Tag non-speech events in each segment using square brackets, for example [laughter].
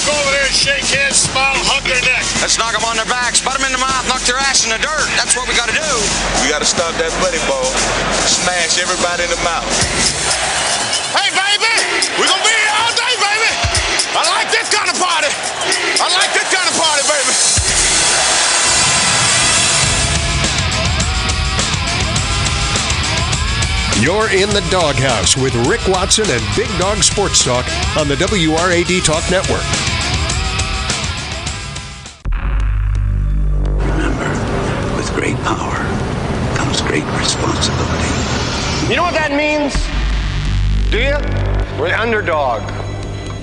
I'll go over there and shake hands, smile, hug their neck. Let's knock them on their backs, butt them in the mouth, knock their ass in the dirt. That's what we got to do. We got to stop that buddy ball. Smash everybody in the mouth. Hey, baby, we're going to be here all day, baby. I like this kind of party. I like this kind of party, baby. You're in the doghouse with Rick Watson and Big Dog Sports Talk on the WRAD Talk Network. We're the underdog.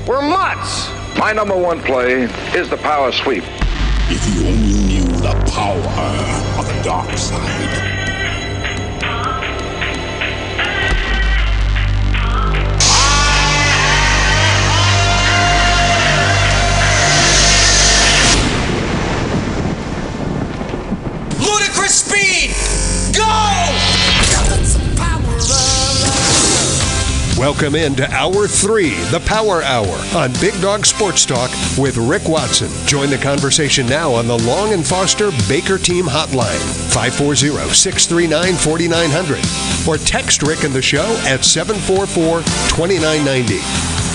We're mutts. My number one play is the power sweep. If you only knew the power of the dark side. Ludicrous speed! Go! Welcome into Hour 3, the Power Hour, on Big Dog Sports Talk with Rick Watson. Join the conversation now on the Long and Foster Baker Team Hotline, 540 639 4900, or text Rick and the show at 744 2990.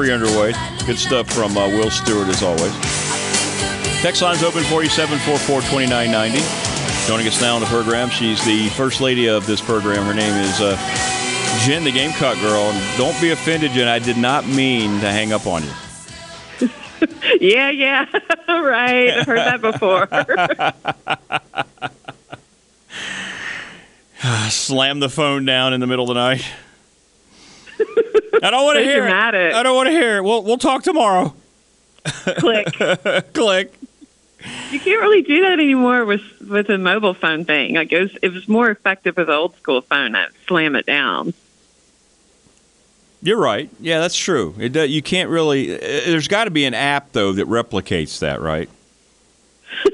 Three underway. Good stuff from uh, Will Stewart, as always. Text line's open for you, 744 2990. Joining us now on the program, she's the first lady of this program. Her name is uh, Jen, the Gamecock girl. And don't be offended, Jen. I did not mean to hang up on you. [laughs] Yeah, yeah, [laughs] right. I've heard that before. [laughs] Slam the phone down in the middle of the night. I don't want to hear dramatic. it. I don't want to hear it. We'll, we'll talk tomorrow. Click. [laughs] Click. You can't really do that anymore with with a mobile phone thing. Like it was, it was more effective with the old school phone. That slam it down. You're right. Yeah, that's true. It do, you can't really. uh, There's got to be an app though that replicates that, right? [laughs]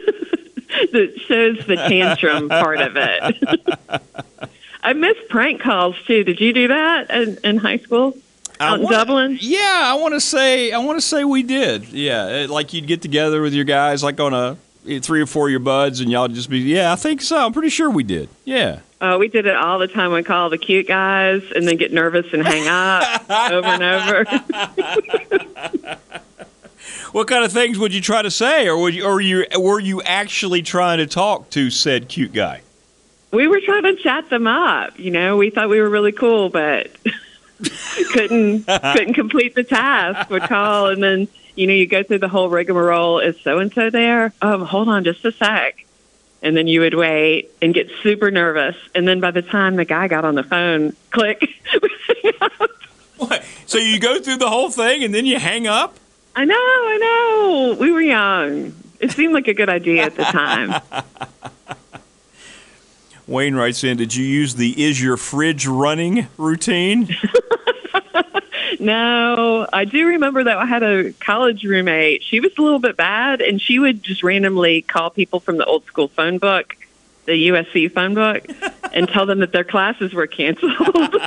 That shows the tantrum part of it. [laughs] I miss prank calls too. Did you do that in, in high school? Out in wanna- Dublin? Yeah, I want to say. I want to say we did. Yeah, uh, like you'd get together with your guys, like on a eh, three or four of your buds, and y'all just be. Yeah, I think so. I'm pretty sure we did. Yeah. Oh, we did it all the time. We call the cute guys and then get nervous and hang up [laughs] over and over. [laughs] What kind of things would you try to say, or would you, or you, were you actually trying to talk to said cute guy? we were trying to chat them up. You know, we thought we were really cool, but [laughs] [laughs] couldn't couldn't complete the task. Would call and then you know you go through the whole rigmarole. Is so and so there? Um, hold on, just a sec. And then you would wait and get super nervous. And then by the time the guy got on the phone, click. [laughs] What? So you go through the whole thing and then you hang up? I know, I know. We were young. It seemed like a good idea at the time. [laughs] Wayne writes in, did you use the "Is your fridge running" routine? [laughs] No, I do remember that I had a college roommate. She was a little bit bad, and she would just randomly call people from the old school phone book, the USC phone book, and tell them that their classes were canceled. [laughs]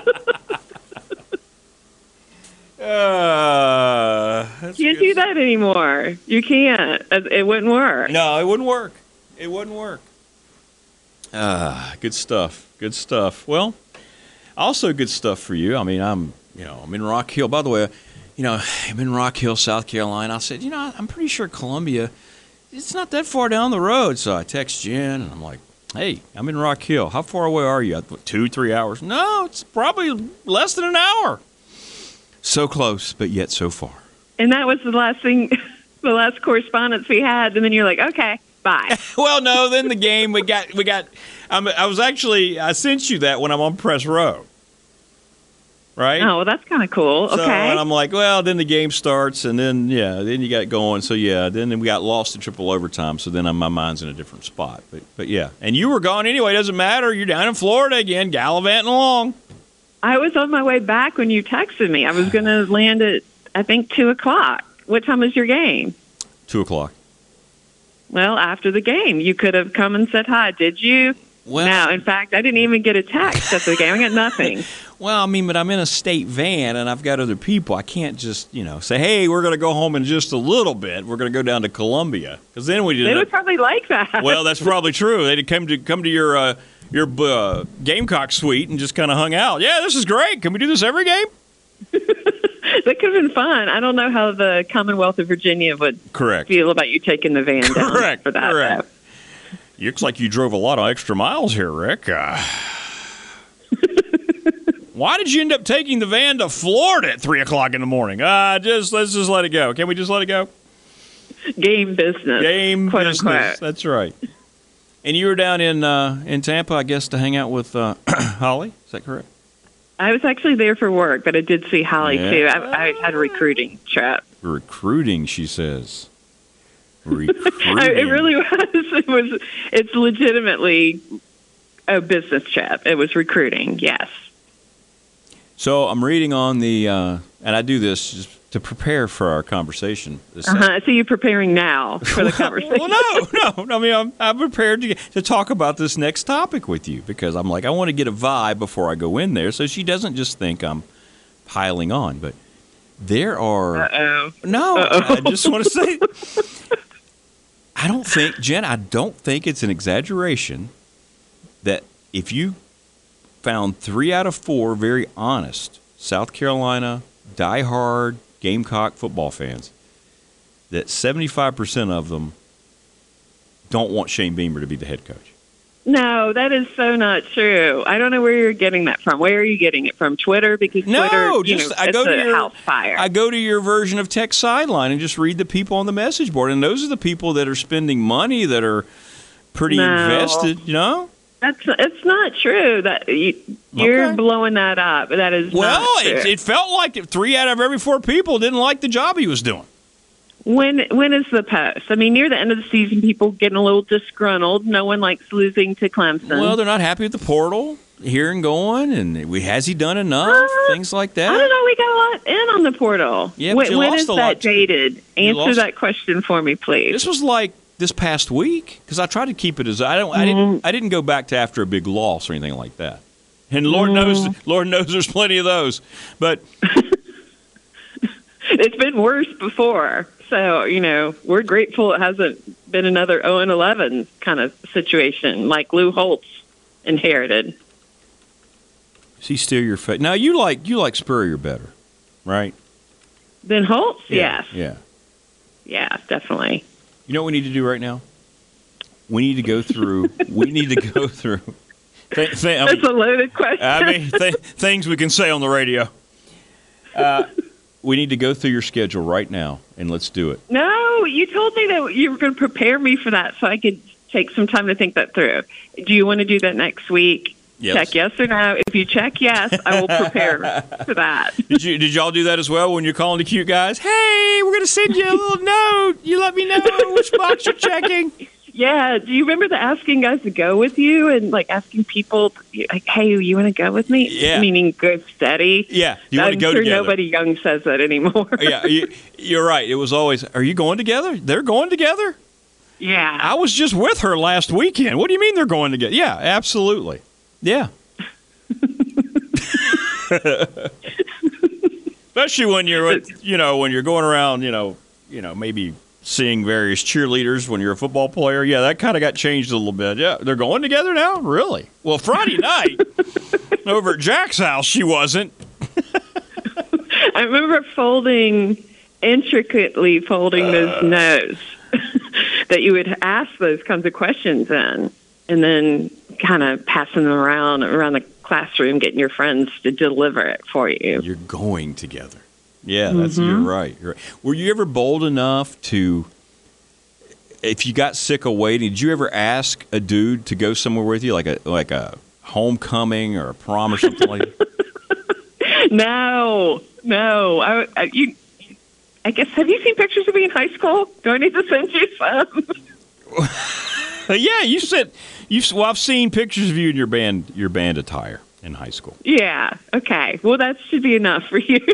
Uh, can't good do that anymore. You can't. It wouldn't work. No, it wouldn't work. It wouldn't work. Ah, good stuff. Good stuff. Well, also good stuff for you. I mean, I'm, you know, I'm in Rock Hill. By the way, you know, I'm in Rock Hill, South Carolina. I said, you know, I'm pretty sure Columbia, it's not that far down the road. So I text Jen, and I'm like, hey, I'm in Rock Hill. How far away are you? Two, three hours? No, it's probably less than an hour. So close, but yet so far. and that was the last thing, [laughs] the last correspondence we had. And then you're like, okay, bye. [laughs] well, no. Then the game we got we got. I'm, I was actually I sent you that when I'm on press row. Right. Oh, well, that's kind of cool. So, okay. and I'm like, well, then the game starts, and then yeah, then you got going. So yeah, then we got lost in triple overtime. So then my mind's in a different spot. But but yeah, and you were gone anyway. Doesn't matter. You're down in Florida again, gallivanting along. I was on my way back when you texted me. I was going to land at I think two o'clock. What time was your game? Two o'clock. Well, after the game, you could have come and said hi. Did you? Well, no. In fact, I didn't even get a text after the game. I got nothing. [laughs] Well, I mean, but I'm in a state van and I've got other people. I can't just, you know, say, "Hey, we're going to go home in just a little bit. We're going to go down to Columbia," because then we. They would probably like that. [laughs] Well, that's probably [laughs] true. They'd come to come to your uh, your uh, Gamecock suite and just kind of hung out. Yeah, this is great. Can we do this every game? [laughs] that could have been fun. I don't know how the Commonwealth of Virginia would correct feel about you taking the van down correct for that. correct. Looks like you drove a lot of extra miles here, Rick. Uh, [laughs] why did you end up taking the van to Florida at three o'clock in the morning? Uh, just let's just let it go. Can we just let it go? Game business. Game quote business. Unquote. That's right. And you were down in uh, in Tampa, I guess, to hang out with uh, [clears throat] Holly. Is that correct? I was actually there for work, but I did see Holly Yeah. too. I, I had a recruiting trip. Recruiting, she says. Recruiting. [laughs] I, it really was. [laughs] It was. It's legitimately a business trip. It was recruiting. Yes. So I'm reading on the, uh, and I do this just to prepare for our conversation. This Uh huh. So you're preparing now for the [laughs] conversation. well, no, no. I mean, I'm, I'm prepared to, to talk about this next topic with you because I'm like, I want to get a vibe before I go in there so she doesn't just think I'm piling on. But there are. Uh-oh. No, Uh-oh. I [laughs] just want to say. [laughs] I don't think, Jen, I don't think it's an exaggeration that if you found three out of four very honest South Carolina diehard Gamecock football fans, that 75% of them don't want Shane Beamer to be the head coach. No, that is so not true. I don't know where you're getting that from. Where are you getting it from? Twitter? Because No, Twitter, just know, I go to your house fire. I go to your version of Tech Sideline and just read the people on the message board, and those are the people that are spending money that are pretty No. invested. You know. That's it's not true. That you, you're Okay. blowing that up. That is Well, it, it felt like it, three out of every four people didn't like the job he was doing. When when is the post? I mean, near the end of the season, people getting a little disgruntled. No one likes losing to Clemson. Well, they're not happy with the portal here and going, and we, has he done enough? Uh, Things like that. I don't know. We got a lot in on the portal. Yeah, when, when is that dated? Answer that question for me, please. This was like this past week because I tried to keep it as I don't. I didn't. Mm. I didn't go back to after a big loss or anything like that. And Lord knows, mm. Lord knows, there's plenty of those. But [laughs] it's been worse before. So, you know, we're grateful it hasn't been another 0 and 11 kind of situation like Lou Holtz inherited. is he still your favorite? Now you like you like Spurrier better, right? Then Holtz, yes. Yeah. Yeah, definitely. You know what we need to do right now? We need to go through. [laughs] we need to go through. Th- th- I mean- That's a loaded question. I mean, th- things we can say on the radio. Uh, we need to go through your schedule right now, and let's do it. no, you told me that you were going to prepare me for that so I could take some time to think that through. Do you want to do that next week? Yes. Check yes or no. If you check yes, I will prepare [laughs] for that. Did you did y'all do that as well when you're calling the cute guys? Hey, we're gonna send you a little [laughs] note. You let me know which box you're checking. Yeah. Do you remember the asking guys to go with you and like asking people, like, "Hey, you want to go with me?" Yeah. Meaning go steady. Yeah, you want to I'm go sure together. nobody young says that anymore. [laughs] yeah, you, you're right. It was always, are you going together? They're going together. yeah. I was just with her last weekend. What do you mean they're going together? Yeah, absolutely. Yeah. Especially when you're, you know, when you're going around, you know, you know, maybe seeing various cheerleaders when you're a football player. Yeah, that kind of got changed a little bit. Yeah, they're going together now. Really? Well, Friday [laughs] night over at Jack's house, she wasn't. I remember folding intricately folding Uh. those notes [laughs] that you would ask those kinds of questions in, and then kind of passing them around around the classroom, getting your friends to deliver it for you. You're going together. Yeah, that's Mhm. you're right. You're right. Were you ever bold enough to, if you got sick of waiting, did you ever ask a dude to go somewhere with you, like a like a homecoming or a prom or something like? that? [laughs] [laughs] No, no. I, I, you, I guess, have you seen pictures of me in high school? Do I need to send you some? [laughs] [laughs] yeah, you said you. Well, I've seen pictures of you in your band your band attire in high school. yeah. Okay. Well, that should be enough for you. [laughs]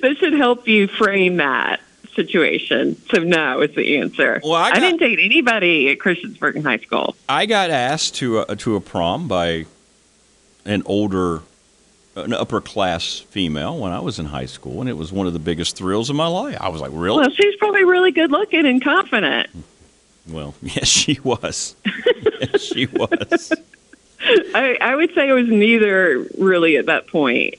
that should help you frame that situation. So, no is the answer. Well, I got- didn't date anybody at Christiansburg in high school. I got asked to a, to a prom by an older, an upper class female when I was in high school, and it was one of the biggest thrills of my life. I was like, really? Well, she's probably really good looking and confident. Well, [laughs] yes, she was. yes, she was. [laughs] I, I would say it was neither really at that point.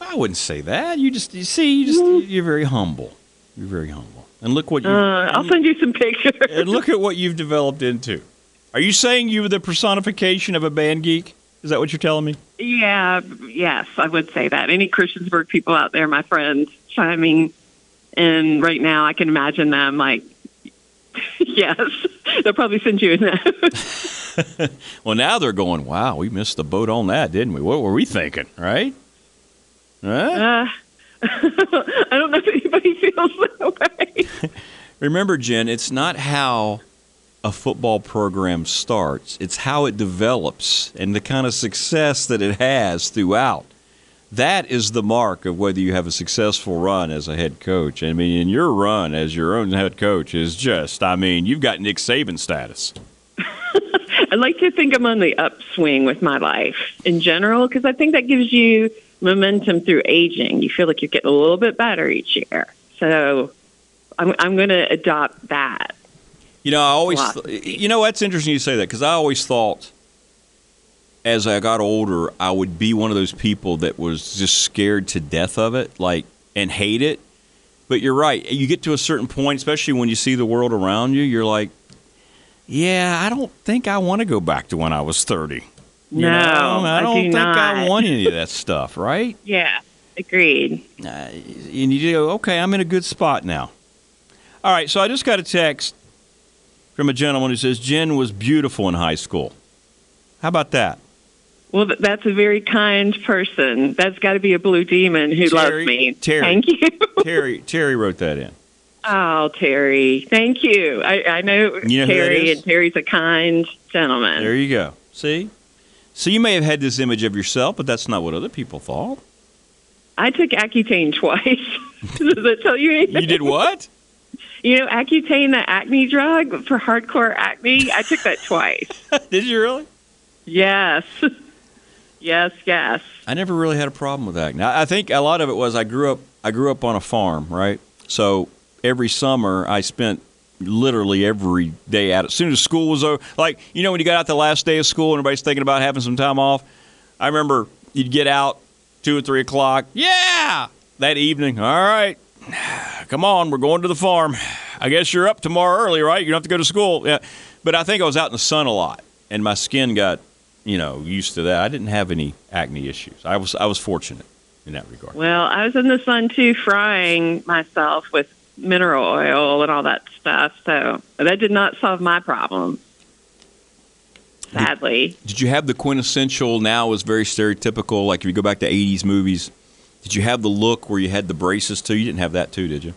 I wouldn't say that. You just, you see, you just, you're very humble. You're very humble. And look what you. Uh, I'll send you some pictures. and look at what you've developed into. Are you saying you were the personification of a band geek? Is that what you're telling me? Yeah, yes, I would say that. Any Christiansburg people out there, my friends, chiming in right now, I can imagine them like, [laughs] yes, they'll probably send you a note. [laughs] Well, now they're going, wow, we missed the boat on that, didn't we? What were we thinking, right? Huh? Uh, [laughs] I don't know if anybody feels that way. Remember, Jen, it's not how a football program starts, it's how it develops and the kind of success that it has throughout. That is the mark of whether you have a successful run as a head coach. I mean, and your run as your own head coach is just, I mean, you've got Nick Saban status. [laughs] I like to think I'm on the upswing with my life in general because I think that gives you momentum through aging. You feel like you're getting a little bit better each year. So I'm, I'm going to adopt that. You know, I always, Philosophy. you know, that's interesting you say that because I always thought as I got older, I would be one of those people that was just scared to death of it, like, and hate it. But you're right. You get to a certain point, especially when you see the world around you, you're like, yeah, I don't think I want to go back to when I was 30. You No, know? I I don't do think I want any of that stuff, right? [laughs] Yeah, agreed. Uh, and you go, okay, I'm in a good spot now. All right, so I just got a text from a gentleman who says Jen was beautiful in high school. How about that? Well, that's a very kind person. That's got to be a blue demon who Terry- loves me. Terry. Thank you. [laughs] Terry Terry wrote that in. Oh, Terry. Thank you. I, I know, You know Terry, and Terry's a kind gentleman. There you go. See? So you may have had this image of yourself, but that's not what other people thought. I took Accutane twice. [laughs] Does that tell you anything? You did what? You know, Accutane, the acne drug for hardcore acne, I took that twice. [laughs] did you really? Yes. Yes, yes. I never really had a problem with that. Now, I think a lot of it was I grew up I grew up on a farm, right? So every summer I spent literally every day out. As soon as school was over, like you know when you got out the last day of school and everybody's thinking about having some time off. I remember you'd get out two or three o'clock. Yeah, that evening. All right, [sighs] come on, we're going to the farm. I guess you're up tomorrow early, right? You don't have to go to school. Yeah, but I think I was out in the sun a lot, and my skin got you know used to that. I didn't have any acne issues. I was I was fortunate in that regard. Well, I was in the sun too, frying myself with mineral oil and all that stuff. So that did not solve my problem. Sadly. Did you have the quintessential? Now is very stereotypical. Like if you go back to '80s movies, did you have the look where you had the braces too? You didn't have that too, did you?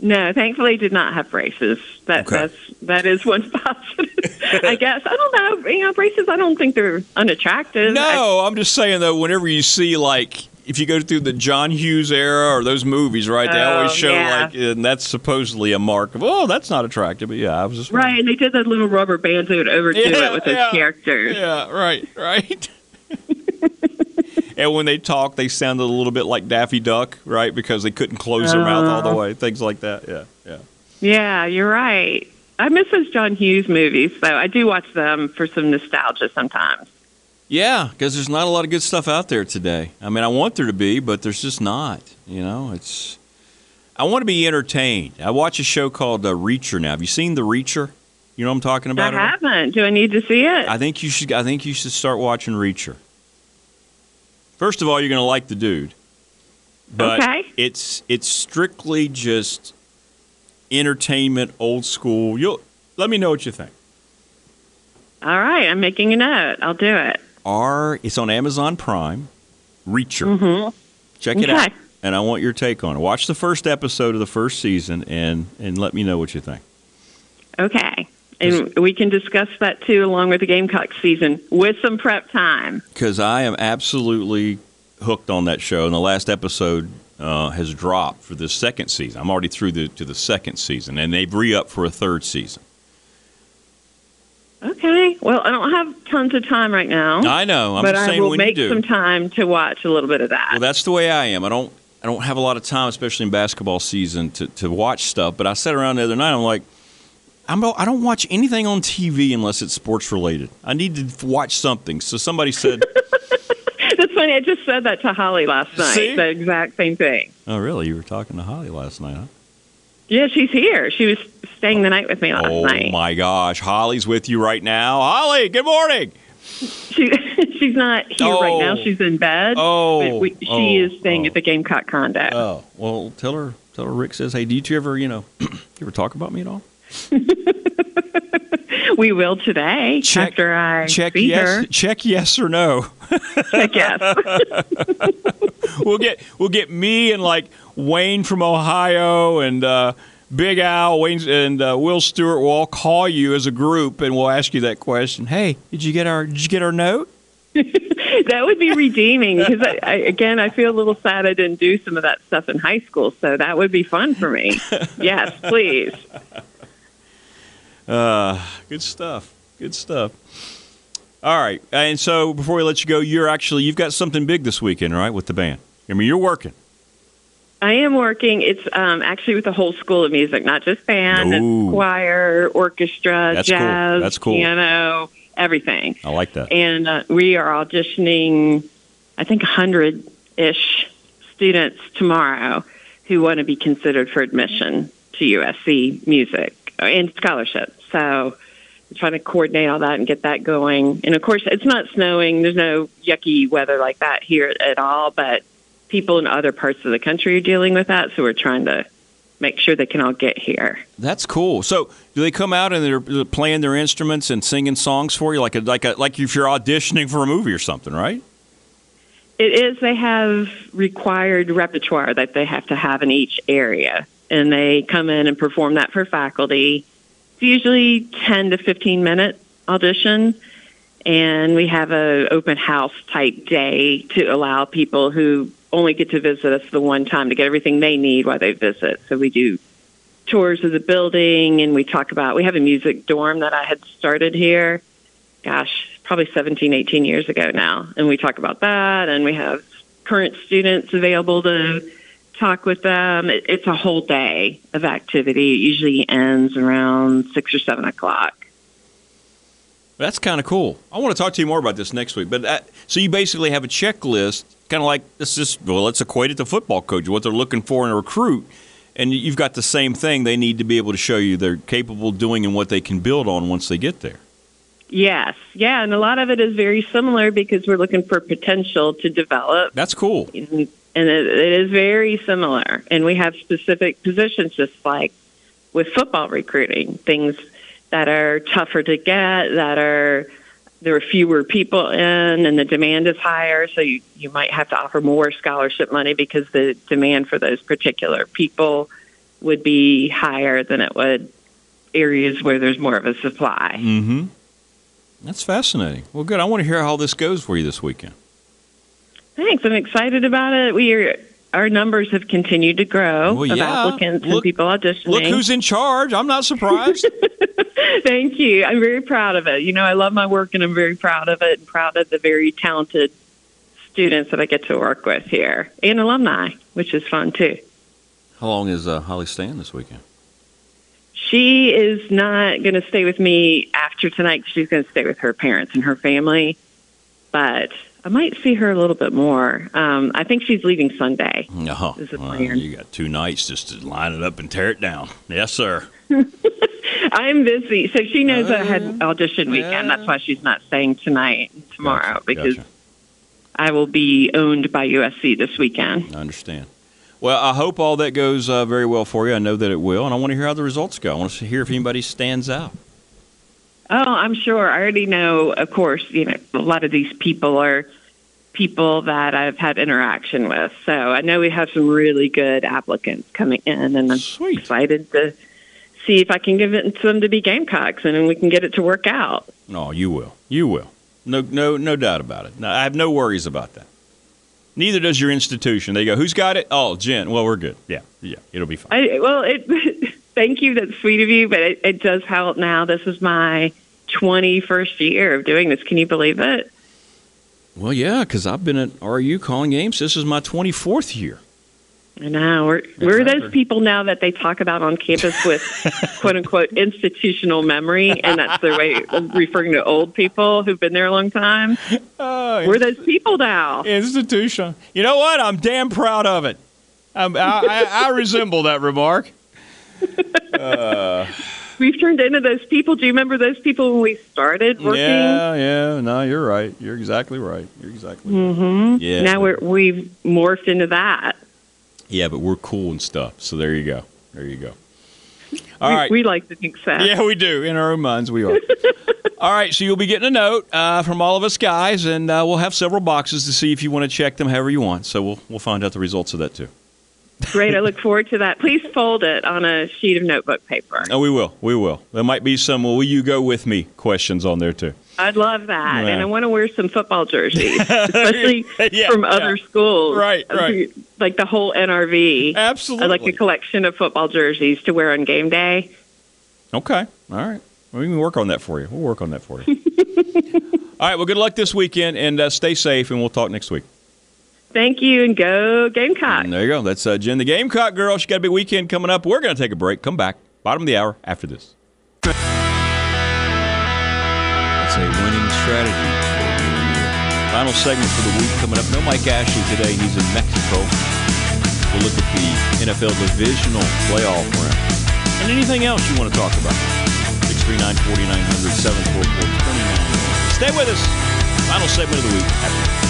No, thankfully, did not have braces. That Okay. that's that is one [laughs] positive. [laughs] I guess I don't know. You know, braces. I don't think they're unattractive. No, I'm just saying though. Whenever you see like if you go through the John Hughes era or those movies, right? They always Oh, show yeah. like, and that's supposedly a mark of oh, that's not attractive. But yeah, I was just right, and they did that little rubber bands that would overdo Yeah, it with those yeah, characters. Yeah, right, [laughs] right. [laughs] and when they talk, they sounded a little bit like Daffy Duck, right? Because they couldn't close their mouth all the Uh. way. Things like that. Yeah, yeah. Yeah, you're right. I miss those John Hughes movies, though. I do watch them for some nostalgia sometimes. Yeah, because there's not a lot of good stuff out there today. I mean, I want there to be, but there's just not. You know, it's. I want to be entertained. I watch a show called uh, Reacher now. Have you seen The Reacher? You know what I'm talking about? I haven't. Do I need to see it? I think you should. I think you should start watching Reacher. First of all, you're going to like the dude, but Okay. it's it's strictly just entertainment, old school. You'll let me know what you think. All right, I'm making a note. I'll do it. R. It's on Amazon Prime. Reacher. Mm-hmm. Check it Okay. out, and I want your take on it. Watch the first episode of the first season, and and let me know what you think. Okay. And we can discuss that too, along with the Gamecock season, with some prep time. because I am absolutely hooked on that show. And the last episode uh, has dropped for the second season. I'm already through the to the second season, and they've re up for a third season. Okay. Well, I don't have tons of time right now. I know. I'm but I will make some time to watch a little bit of that. Well, that's the way I am. I don't I don't have a lot of time, especially in basketball season, to, to watch stuff. But I sat around the other night. I'm like, I'm I don't watch anything on TV unless it's sports related. I need to watch something. So somebody said, [laughs] That's funny. I just said that to Holly last night. See? The exact same thing. "Oh, really? You were talking to Holly last night, huh?" Yeah, she's here. She was staying the night with me last Oh night. Oh my gosh, Holly's with you right now. Holly, good morning. She [laughs] she's not here right now. Oh. She's in bed. Oh, but we, she oh, is staying oh. at the oh. Gamecock condo. Oh well, tell her. Tell her Rick says, "Hey, do you two ever, you know, [clears throat] you ever talk about me at all?" [laughs] we will today Check- after I Check yes. her. Check yes or no. Check yes. [laughs] we'll get we'll get me and like Wayne from Ohio and uh, Big Al, Wayne and uh, Will Stewart will all call you as a group and we'll ask you that question. Hey, did you get our did you get our note? [laughs] that would be redeeming because I, I, again, I feel a little sad I didn't do some of that stuff in high school. So that would be fun for me. yes, please. Uh, good stuff. Good stuff. All right, and so before we let you go, you're actually you've got something big this weekend, right, with the band. I mean, you're working. I am working. It's um, actually with the whole school of music, not just band, Ooh. it's choir, orchestra, That's cool. jazz, That's cool. piano, everything. I like that. And uh, we are auditioning, I think, 100 ish students tomorrow who want to be considered for admission to USC music and scholarship. So trying to coordinate all that and get that going. And of course, it's not snowing. There's no yucky weather like that here at all, but people in other parts of the country are dealing with that. So we're trying to make sure they can all get here. That's cool. So, do they come out and they're playing their instruments and singing songs for you, like a, like a, like if you're auditioning for a movie or something, right? It is. They have required repertoire that they have to have in each area, and they come in and perform that for faculty. It's usually ten to fifteen minute audition, and we have a open house type day to allow people who only get to visit us the one time to get everything they need while they visit. So we do tours of the building, and we talk about. We have a music dorm that I had started here. Gosh, probably 17, 18 years ago now. And we talk about that, and we have current students available to talk with them. It, it's a whole day of activity. It usually ends around six or seven o'clock. That's kind of cool. I want to talk to you more about this next week. But uh, so you basically have a checklist, kind of like this is well, let's equate it to football coach, what they're looking for in a recruit, and you've got the same thing. They need to be able to show you they're capable of doing and what they can build on once they get there. Yes, yeah, and a lot of it is very similar because we're looking for potential to develop. That's cool. And it, it is very similar. And we have specific positions, just like with football recruiting, things that are tougher to get, that are there are fewer people in, and the demand is higher. So you, you might have to offer more scholarship money because the demand for those particular people would be higher than it would areas where there's more of a supply. Mm-hmm. That's fascinating. Well, good. I want to hear how this goes for you this weekend. Thanks. I'm excited about it. We are our numbers have continued to grow Well, of applicants Look- and people auditioning. Look who's in charge. I'm not surprised. [laughs] Thank you. I'm very proud of it. You know, I love my work and I'm very proud of it and proud of the very talented students that I get to work with here and alumni, which is fun too. how long is uh, Holly staying this weekend? She is not going to stay with me after tonight. She's going to stay with her parents and her family, but I might see her a little bit more. Um, I think she's leaving Sunday. No, well, you got two nights just to line it up and tear it down. Yes, sir. [laughs] I'm busy, so she knows I had audition weekend. That's why she's not staying tonight and tomorrow Gotcha, because gotcha. I will be owned by USC this weekend. I understand. Well, I hope all that goes uh, very well for you. I know that it will, and I want to hear how the results go. I want to hear if anybody stands out. Oh, I'm sure. I already know, of course, you know, a lot of these people are people that I've had interaction with. So I know we have some really good applicants coming in, and I'm Sweet. excited to see if I can give it to them to be Gamecocks, and then we can get it to work out. No, you will. You will. No, no, no doubt about it. No, I have no worries about that. Neither does your institution. They go, "Who's got it?" Oh, Jen. Well, we're good. Yeah, yeah, it'll be fine. I, well, it, [laughs] thank you. That's sweet of you, but it, it does help now. This is my 21st year of doing this. Can you believe it? Well, yeah, because I've been at RU calling games. This is my 24th year. I know. We're, we're those people now that they talk about on campus with [laughs] quote unquote institutional memory, and that's their way of referring to old people who've been there a long time. Oh, We're those people now. institution. You know what? I'm damn proud of it. I'm, I, I, I resemble that remark. [laughs] Uh, We've turned into those people. Do you remember those people when we started working? Yeah, yeah. No, you're right. You're exactly right. You're exactly right. Mm-hmm. Yeah. Now we're, we've morphed into that. yeah, but we're cool and stuff. So there you go. There you go. All we, right. we like to think so. Yeah, we do. In our own minds, we are. [laughs] all right, so you'll be getting a note uh, from all of us guys, and uh, we'll have several boxes to see if you want to check them however you want. So we'll we'll find out the results of that too. Great. I look forward to that. Please fold it on a sheet of notebook paper. Oh, we will. We will. There might be some "Will you go with me?" questions on there too. I'd love that. Yeah. And I want to wear some football jerseys, [laughs] especially Yeah, from yeah. other schools. Right, right. Like the whole NRV. Absolutely. I'd like a collection of football jerseys to wear on game day. Okay. All right. We can work on that for you. We'll work on that for you. [laughs] all right. Well, good luck this weekend, and uh, stay safe, and we'll talk next week. Thank you, and go Gamecock. And there you go. That's uh, Jen, the Gamecock girl. She got a big weekend coming up. We're going to take a break. Come back. Bottom of the hour after this. That's a winning strategy. for the new year. Final segment for the week coming up. No Mike Ashley today. He's in Mexico. We'll look at the NFL divisional playoff round. And anything else you want to talk about. 639 4900 744 Stay with us. Final segment of the week. After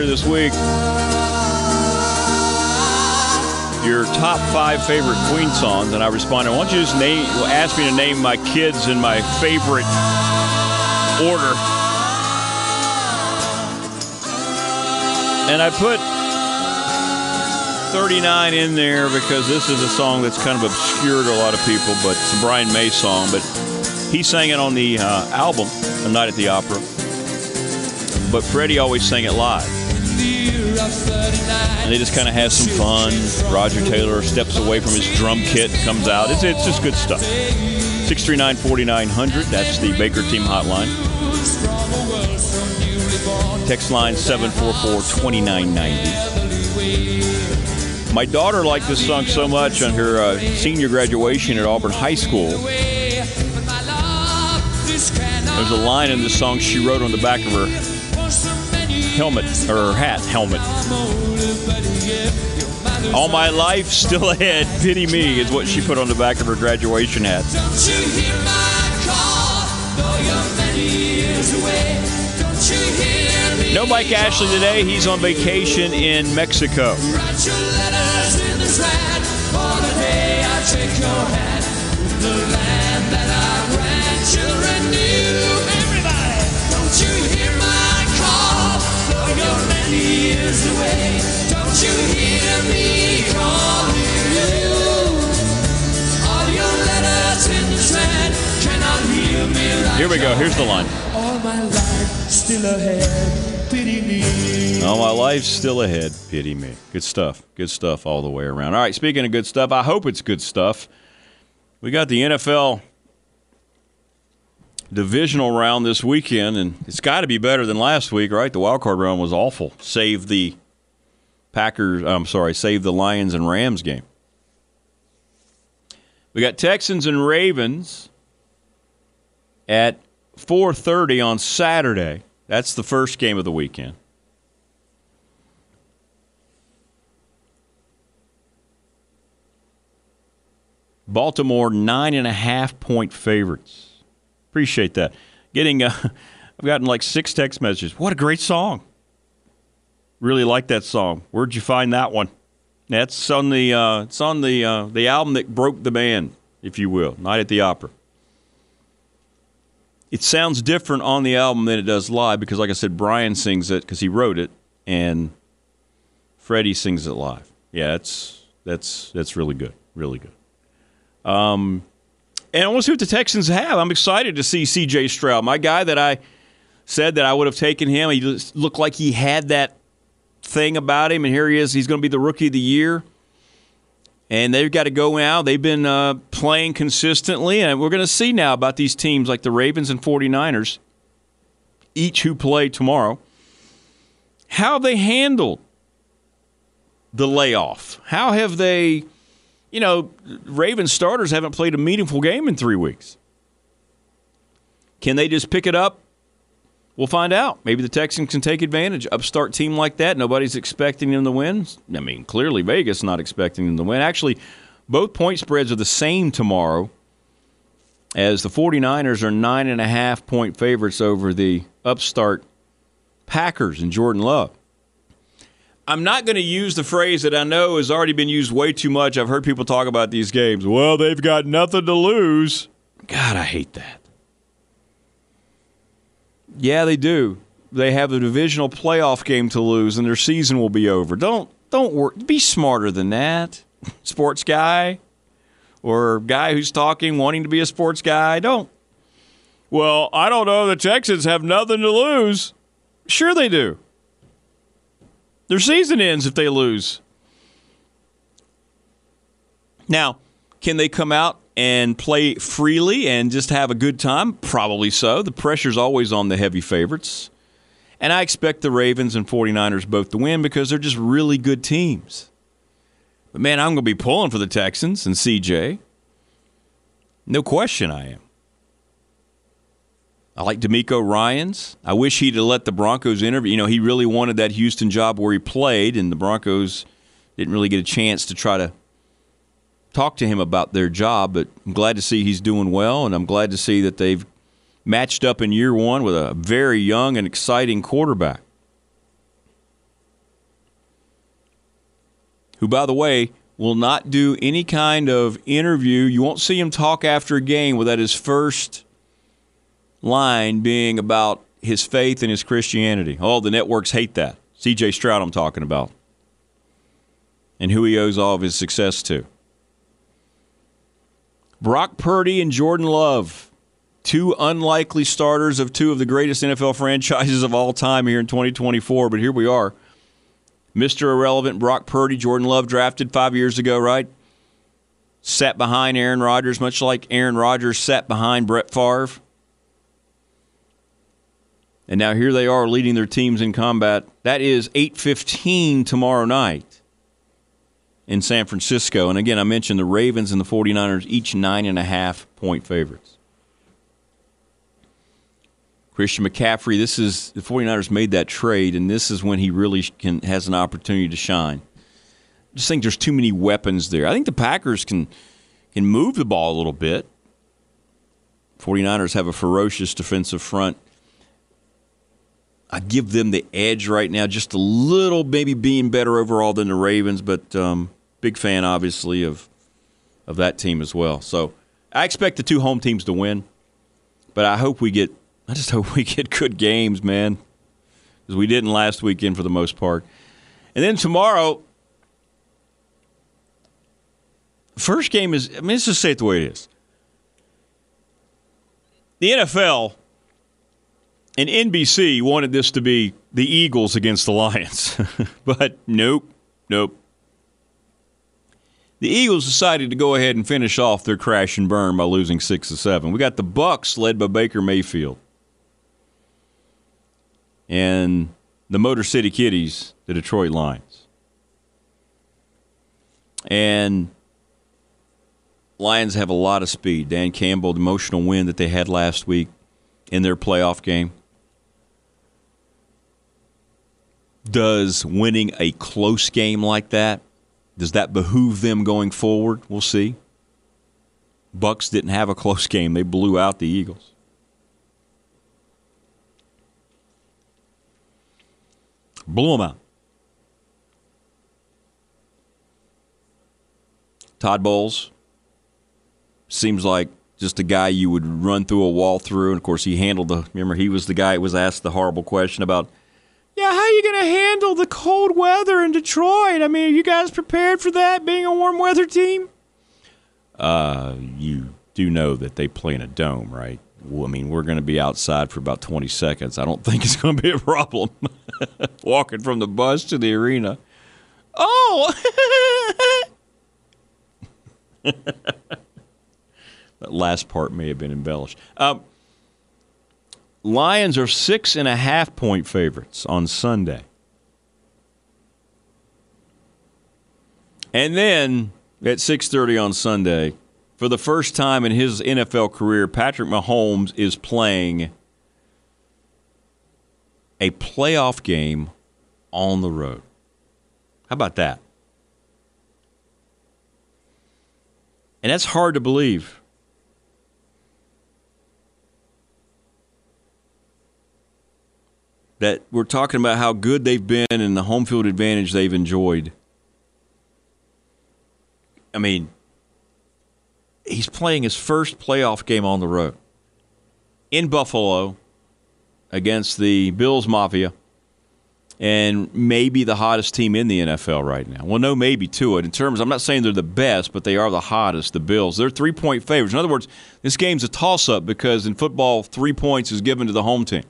earlier this week your top five favorite Queen songs, and I responded, "Why don't you just name? Ask me to name my kids in my favorite order." And I put 39 in there because this is a song that's kind of obscure to a lot of people, but it's a Brian May song. But he sang it on the uh, album, A Night at the Opera. But Freddie always sang it live. And they just kind of have some fun. Roger Taylor steps away from his drum kit, comes out. It's, it's just good stuff. 639 4900, that's the Baker Team hotline. Text line 744 2990. My daughter liked this song so much on her uh, senior graduation at Auburn High School. There's a line in this song she wrote on the back of her helmet, or hat helmet. I'm older, but yet you're my All my life still ahead. Pity me is what she put on the back of her graduation hat. Don't you hear my call? Though you're many years away. Don't you hear me? No Mike Ashley today. He's on vacation in Mexico. Write your letters in Here we go. Here's the line. All my life still ahead. Pity me. All my life's still ahead. Pity me. Good stuff. Good stuff all the way around. All right, speaking of good stuff, I hope it's good stuff. We got the NFL divisional round this weekend, and it's got to be better than last week, right? The wild card round was awful. Save the Packers. I'm sorry, save the Lions and Rams game. We got Texans and Ravens at 4:30 on Saturday. That's the first game of the weekend. Baltimore nine and a half point favorites. Appreciate that. Getting, uh, [laughs] I've gotten like six text messages. What a great song! Really like that song. Where'd you find that one? That's on the uh, it's on the uh, the album that broke the band, if you will, Night at the Opera. It sounds different on the album than it does live because, like I said, Brian sings it because he wrote it, and Freddie sings it live. Yeah, that's that's that's really good, really good. Um, and I want to see what the Texans have. I'm excited to see C.J. Stroud, my guy that I said that I would have taken him. He looked like he had that thing about him, and here he is. He's going to be the rookie of the year. And they've got to go now. They've been uh, playing consistently, and we're going to see now about these teams like the Ravens and 49ers, each who play tomorrow, how they handled the layoff. How have they, you know, Ravens starters haven't played a meaningful game in three weeks. Can they just pick it up We'll find out. Maybe the Texans can take advantage. Upstart team like that, nobody's expecting them to win. I mean, clearly Vegas not expecting them to win. Actually, both point spreads are the same tomorrow as the 49ers are nine and a half point favorites over the upstart Packers and Jordan Love. I'm not going to use the phrase that I know has already been used way too much. I've heard people talk about these games. Well, they've got nothing to lose. God, I hate that. Yeah, they do. They have a divisional playoff game to lose, and their season will be over. Don't don't work. Be smarter than that, [laughs] sports guy, or guy who's talking wanting to be a sports guy. Don't. Well, I don't know. The Texans have nothing to lose. Sure, they do. Their season ends if they lose. Now, can they come out and play freely and just have a good time? Probably so. The pressure's always on the heavy favorites. And I expect the Ravens and 49ers both to win because they're just really good teams. But man, I'm going to be pulling for the Texans and CJ. No question I am. I like DeMeco Ryans. I wish he'd have let the Broncos interview. You know, he really wanted that Houston job where he played, and the Broncos didn't really get a chance to try to talk to him about their job, but I'm glad to see he's doing well, and I'm glad to see that they've matched up in year one with a very young and exciting quarterback. Who, by the way, will not do any kind of interview. You won't see him talk after a game without his first line being about his faith and his Christianity. Oh, the networks hate that. CJ Stroud, I'm talking about. And who he owes all of his success to. Brock Purdy and Jordan Love, two unlikely starters of two of the greatest NFL [laughs] franchises of all time here in 2024. But here we are. Mr. Irrelevant Brock Purdy, Jordan Love drafted five years ago, right? Sat behind Aaron Rodgers, much like Aaron Rodgers sat behind Brett Favre. And now here they are leading their teams in combat. That is 8:15 tomorrow night in San Francisco. And again, I mentioned the Ravens and the 49ers, each nine and a half point favorites. Christian McCaffrey, this is the 49ers made that trade, and this is when he really can has an opportunity to shine. I just think there's too many weapons there. I think the Packers can can move the ball a little bit. 49ers have a ferocious defensive front. I give them the edge right now, just a little, maybe being better overall than the Ravens, but um, big fan, obviously, of of that team as well. So I expect the two home teams to win, but I hope we get. I just [laughs] hope we get good games, man, because we didn't last weekend for the most part. And then tomorrow, first game is. I mean, let's just say it the way it is. The NFL and NBC wanted this to be the Eagles against the Lions, [laughs] but nope, nope. The Eagles decided to go ahead and finish off their crash and burn by losing six to seven. We got the Bucs led by Baker Mayfield, and the Motor City Kitties, the Detroit Lions, and Lions have a lot of speed. Dan Campbell, the emotional win that they had last week in their playoff game. Does winning a close game like that, does that behoove them going forward? We'll see. Bucs didn't have a close [laughs] game. They blew out the Eagles. Blew them out. Todd Bowles, seems like just a guy you would run through a wall through. And of course, he handled the. Remember, he was the guy who was asked the horrible question about, yeah, how are you going to handle the cold weather in Detroit? I mean, are you guys prepared for that, being a warm weather team? Uh, you do know that they play in a dome, right? Well, I mean, we're going to be outside for about 20 seconds. I don't think it's going to be a problem [laughs] walking from the bus to the arena. Oh! [laughs] That last part may have been embellished. Um, Lions are six and a half point favorites on Sunday. And then at 6:30 on Sunday, for the first time in his NFL career, Patrick Mahomes is playing a playoff game on the road. How about that? And that's hard to believe. That we're talking about how good they've been and the home field advantage they've enjoyed. I mean, he's playing his first playoff game on the road in Buffalo against the Bills Mafia and maybe the hottest team in the NFL right now. Well, no, maybe to it. In terms, I'm not saying they're the best, but they are the hottest, the Bills. They're three point favorites. In other words, this game's a toss up because in football, three points is given to the home team.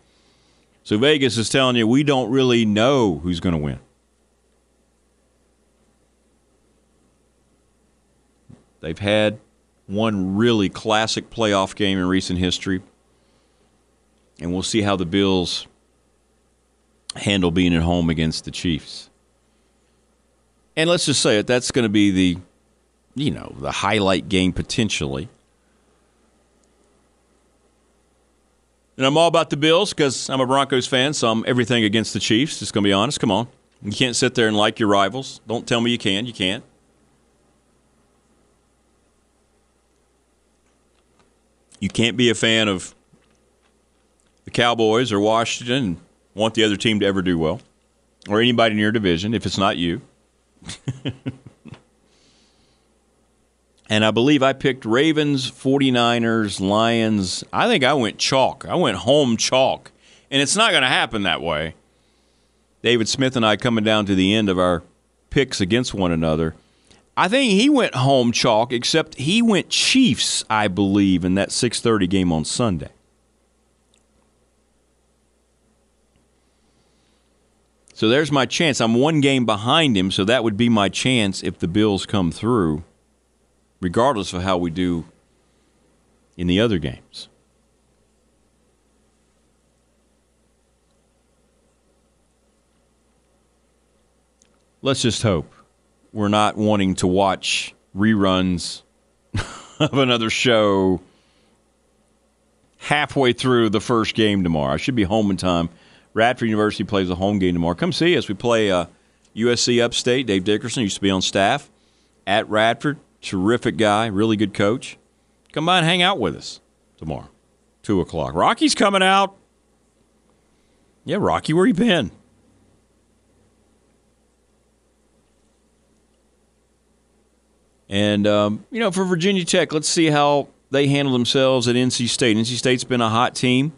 So Vegas is telling you we don't really know who's going to win. They've had one really classic playoff game in recent history. And we'll see how the Bills handle being at home against the Chiefs. And let's just say it, that's going to be the you know, the highlight game potentially. And I'm all about the Bills because I'm a Broncos fan, so I'm everything against the Chiefs. Just going to be honest. Come on. You can't sit there and like your rivals. Don't tell me you can. You can't. You can't be a fan of the Cowboys or Washington and want the other team to ever do well, or anybody in your division if it's not you. [laughs] And I believe I picked Ravens, 49ers, Lions. I think I went chalk. I went home chalk. And it's not going to happen that way. David Smith and I coming down to the end of our picks against one another. I think he went home chalk, except he went Chiefs, I believe, in that 6:30 game on Sunday. So there's my chance. I'm one game behind him, so that would be my chance if the Bills come through regardless of how we do in the other games. Let's just hope we're not wanting to watch reruns [laughs] of another show halfway through the first game tomorrow. I should be home in time. Radford University plays a home game tomorrow. Come see us. We play uh, USC Upstate. Dave Dickerson used to be on staff at Radford. Terrific guy, really good coach. Come by and hang out with us tomorrow, two o'clock. Rocky's coming out. Yeah, Rocky, where you been? And um, you know, for Virginia Tech, let's see how they handle themselves at NC State. NC State's been a hot team,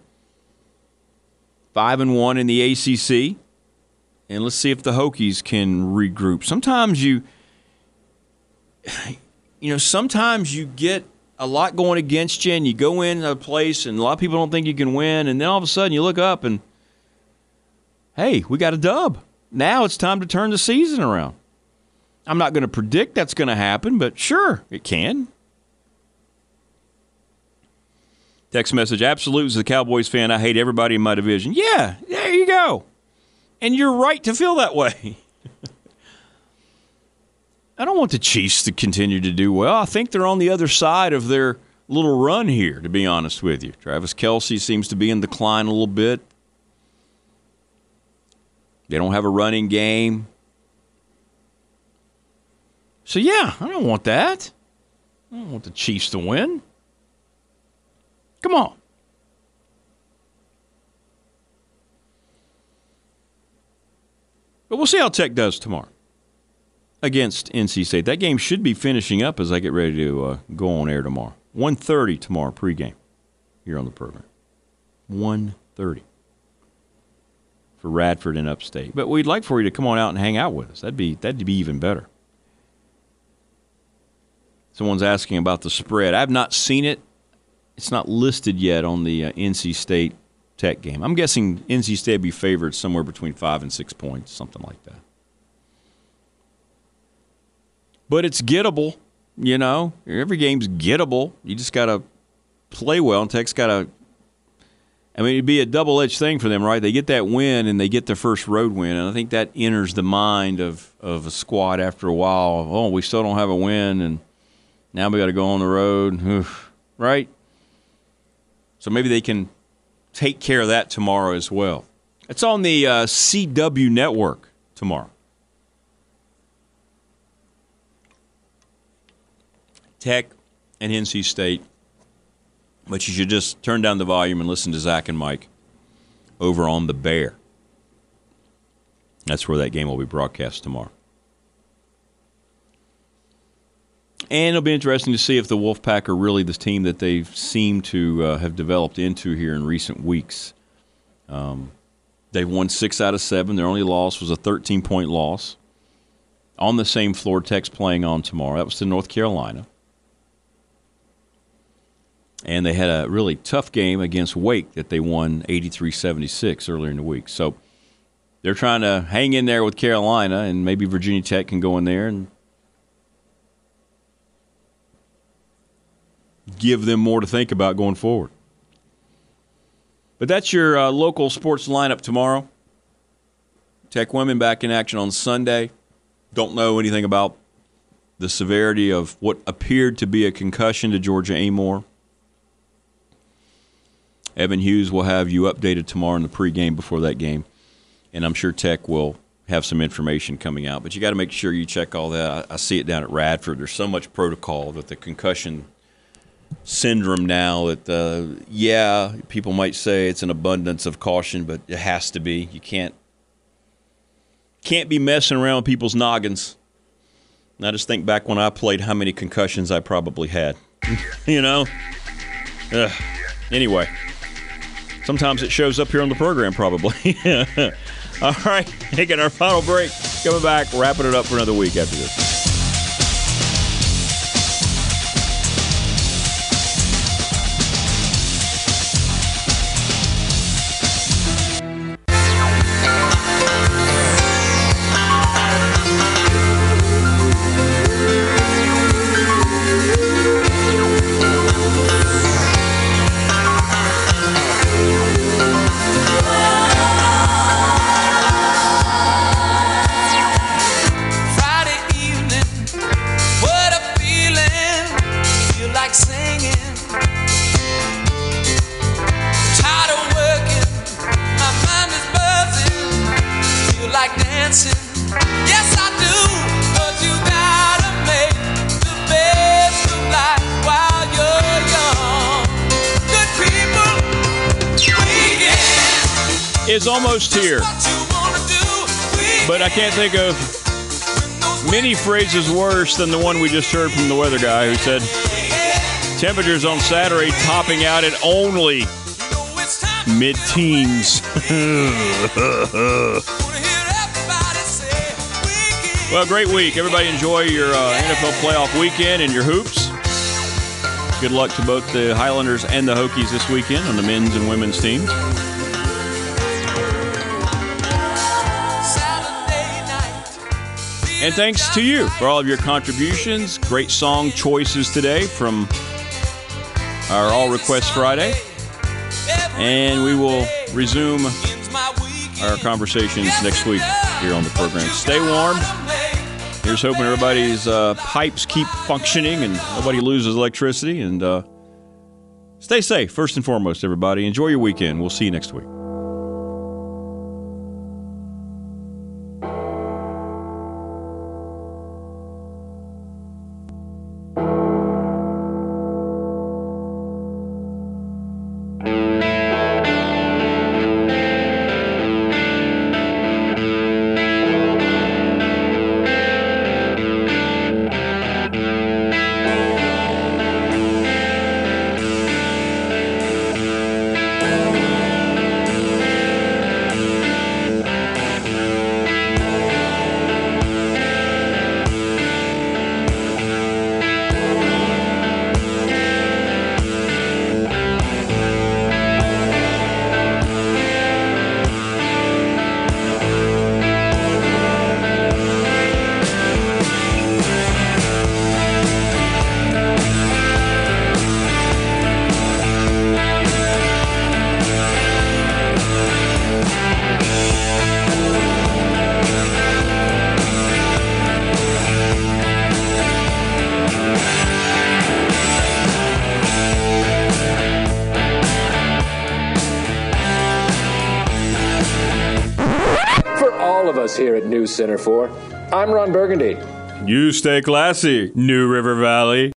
five and one in the ACC, and let's see if the Hokies can regroup. Sometimes you, you know, sometimes you get a lot going against you, and you go in a place, and a lot of people don't think you can win, and then all of a sudden you look up and, hey, we got a dub. Now it's time to turn the season around. I'm not going to predict that's going to happen, but sure, it can. Text message Absolute as a Cowboys fan. I hate everybody in my division. Yeah, there you go. And you're right to feel that way. [laughs] I don't want the Chiefs to continue to do well. I think they're on the other side of their little run here, to be honest with you. Travis Kelce seems to be in decline a little bit. They don't have a running game. So, yeah, I don't want that. I don't want the Chiefs to win. Come on. But we'll see how Tech does tomorrow against NC State. That game should be finishing up as I get ready to uh, go on air tomorrow. 1.30 tomorrow pregame here on the program. 1.30 for Radford and Upstate. But we'd like for you to come on out and hang out with us. That'd be that'd be even better. Someone's asking about the spread. I've not seen it. It's not listed yet on the uh, NC State Tech game. I'm guessing NC State would be favored somewhere between five and six points, something like that. But it's gettable, you know. Every game's gettable. You just got to play well, and Tech's got to. I mean, it'd be a double edged thing for them, right? They get that win and they get their first road win, and I think that enters the mind of, of a squad after a while. Oh, we still don't have a win, and now we got to go on the road, Oof, right? So maybe they can take care of that tomorrow as well. It's on the uh, CW network tomorrow. Tech and NC State. But you should just turn down the volume and listen to Zach and Mike over on the Bear. That's where that game will be broadcast tomorrow. And it'll be interesting to see if the Wolfpack are really the team that they seem to uh, have developed into here in recent weeks. Um, they've won six out of seven. Their only loss was a 13 point loss on the same floor Tech's playing on tomorrow. That was to North Carolina. And they had a really tough game against Wake that they won 83 76 earlier in the week. So they're trying to hang in there with Carolina, and maybe Virginia Tech can go in there and give them more to think about going forward. But that's your uh, local sports lineup tomorrow. Tech women back in action on Sunday. Don't know anything about the severity of what appeared to be a concussion to Georgia Amoore. Evan Hughes will have you updated tomorrow in the pregame before that game, and I'm sure Tech will have some information coming out. But you got to make sure you check all that. I, see it down at Radford. There's so much protocol that the concussion syndrome now that uh, yeah, people might say it's an abundance of caution, but it has to be. You can't can't be messing around with people's noggins. And I just think back when I played, how many concussions I probably had. [laughs] you know. Ugh. Anyway, sometimes it shows up here on the program, probably. [laughs] All right, taking our final break. Coming back, wrapping it up for another week after this. Is almost here. But I can't think of many phrases worse than the one we just heard from the weather guy who said temperatures on Saturday topping out at only mid teens. [laughs] well, great week. Everybody enjoy your uh, NFL playoff weekend and your hoops. Good luck to both the Highlanders and the Hokies this weekend on the men's and women's teams. And thanks to you for all of your contributions. Great song choices today from our All Requests Friday. And we will resume our conversations next week here on the program. Stay warm. Here's hoping everybody's uh, pipes keep functioning and nobody loses electricity. And uh, stay safe, first and foremost, everybody. Enjoy your weekend. We'll see you next week. Center 4, I'm Ron Burgundy. You stay classy, New River Valley.